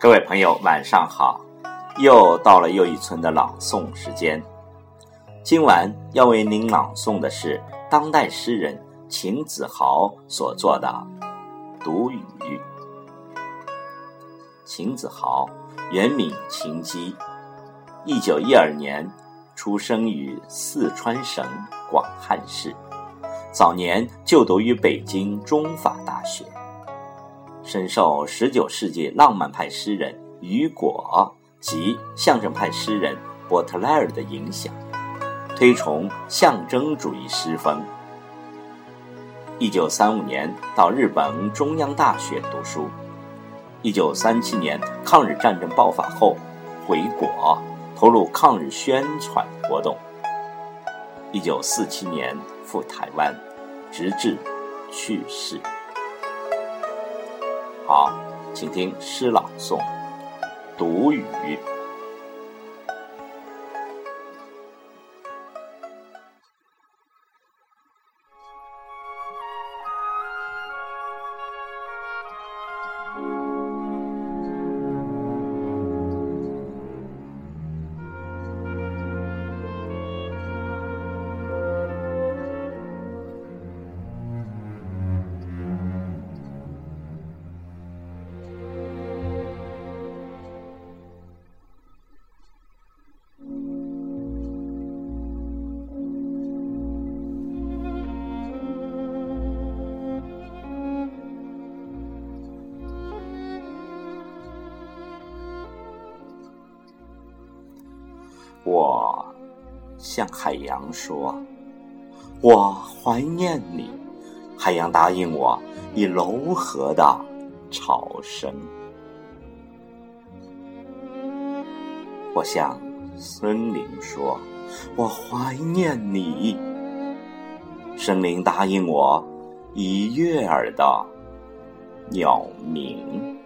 各位朋友，晚上好！又到了又一村的朗诵时间。今晚要为您朗诵的是当代诗人秦子豪所作的《独语》。秦子豪原名秦基，一九一二年出生于四川省广汉市，早年就读于北京中法大学。深受十九世纪浪漫派诗人雨果及象征派诗人波特莱尔的影响，推崇象征主义诗风。一九三五年到日本中央大学读书，一九三七年抗日战争爆发后回国，投入抗日宣传活动。一九四七年赴台湾，直至去世。好，请听诗朗诵《读语》。我向海洋说：“我怀念你。”海洋答应我，以柔和的潮声。我向森林说：“我怀念你。”森林答应我，以悦耳的鸟鸣。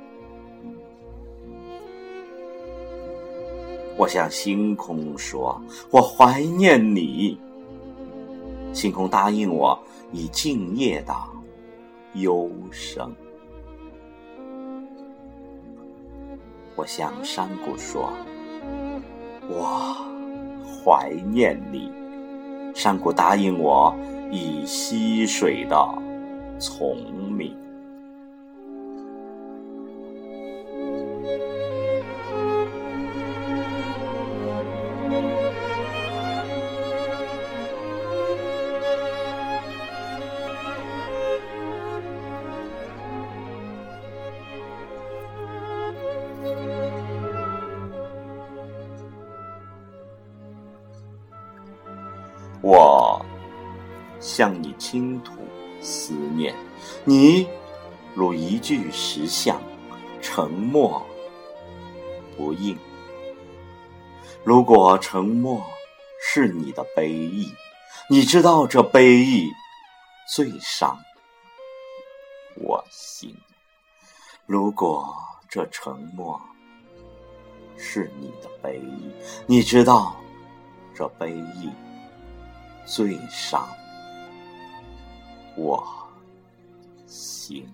我向星空说：“我怀念你。”星空答应我，以静夜的幽声。我向山谷说：“我怀念你。”山谷答应我，以溪水的聪明。我向你倾吐思念，你如一具石像，沉默不应。如果沉默是你的悲意，你知道这悲意最伤我心。如果这沉默是你的悲意，你知道这悲意。最伤我心。